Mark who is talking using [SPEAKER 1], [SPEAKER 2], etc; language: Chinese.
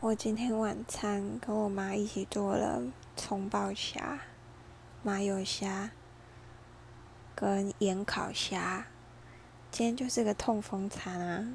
[SPEAKER 1] 我今天晚餐跟我妈一起做了葱爆虾麻油虾跟盐烤虾今天就是个痛风餐啊。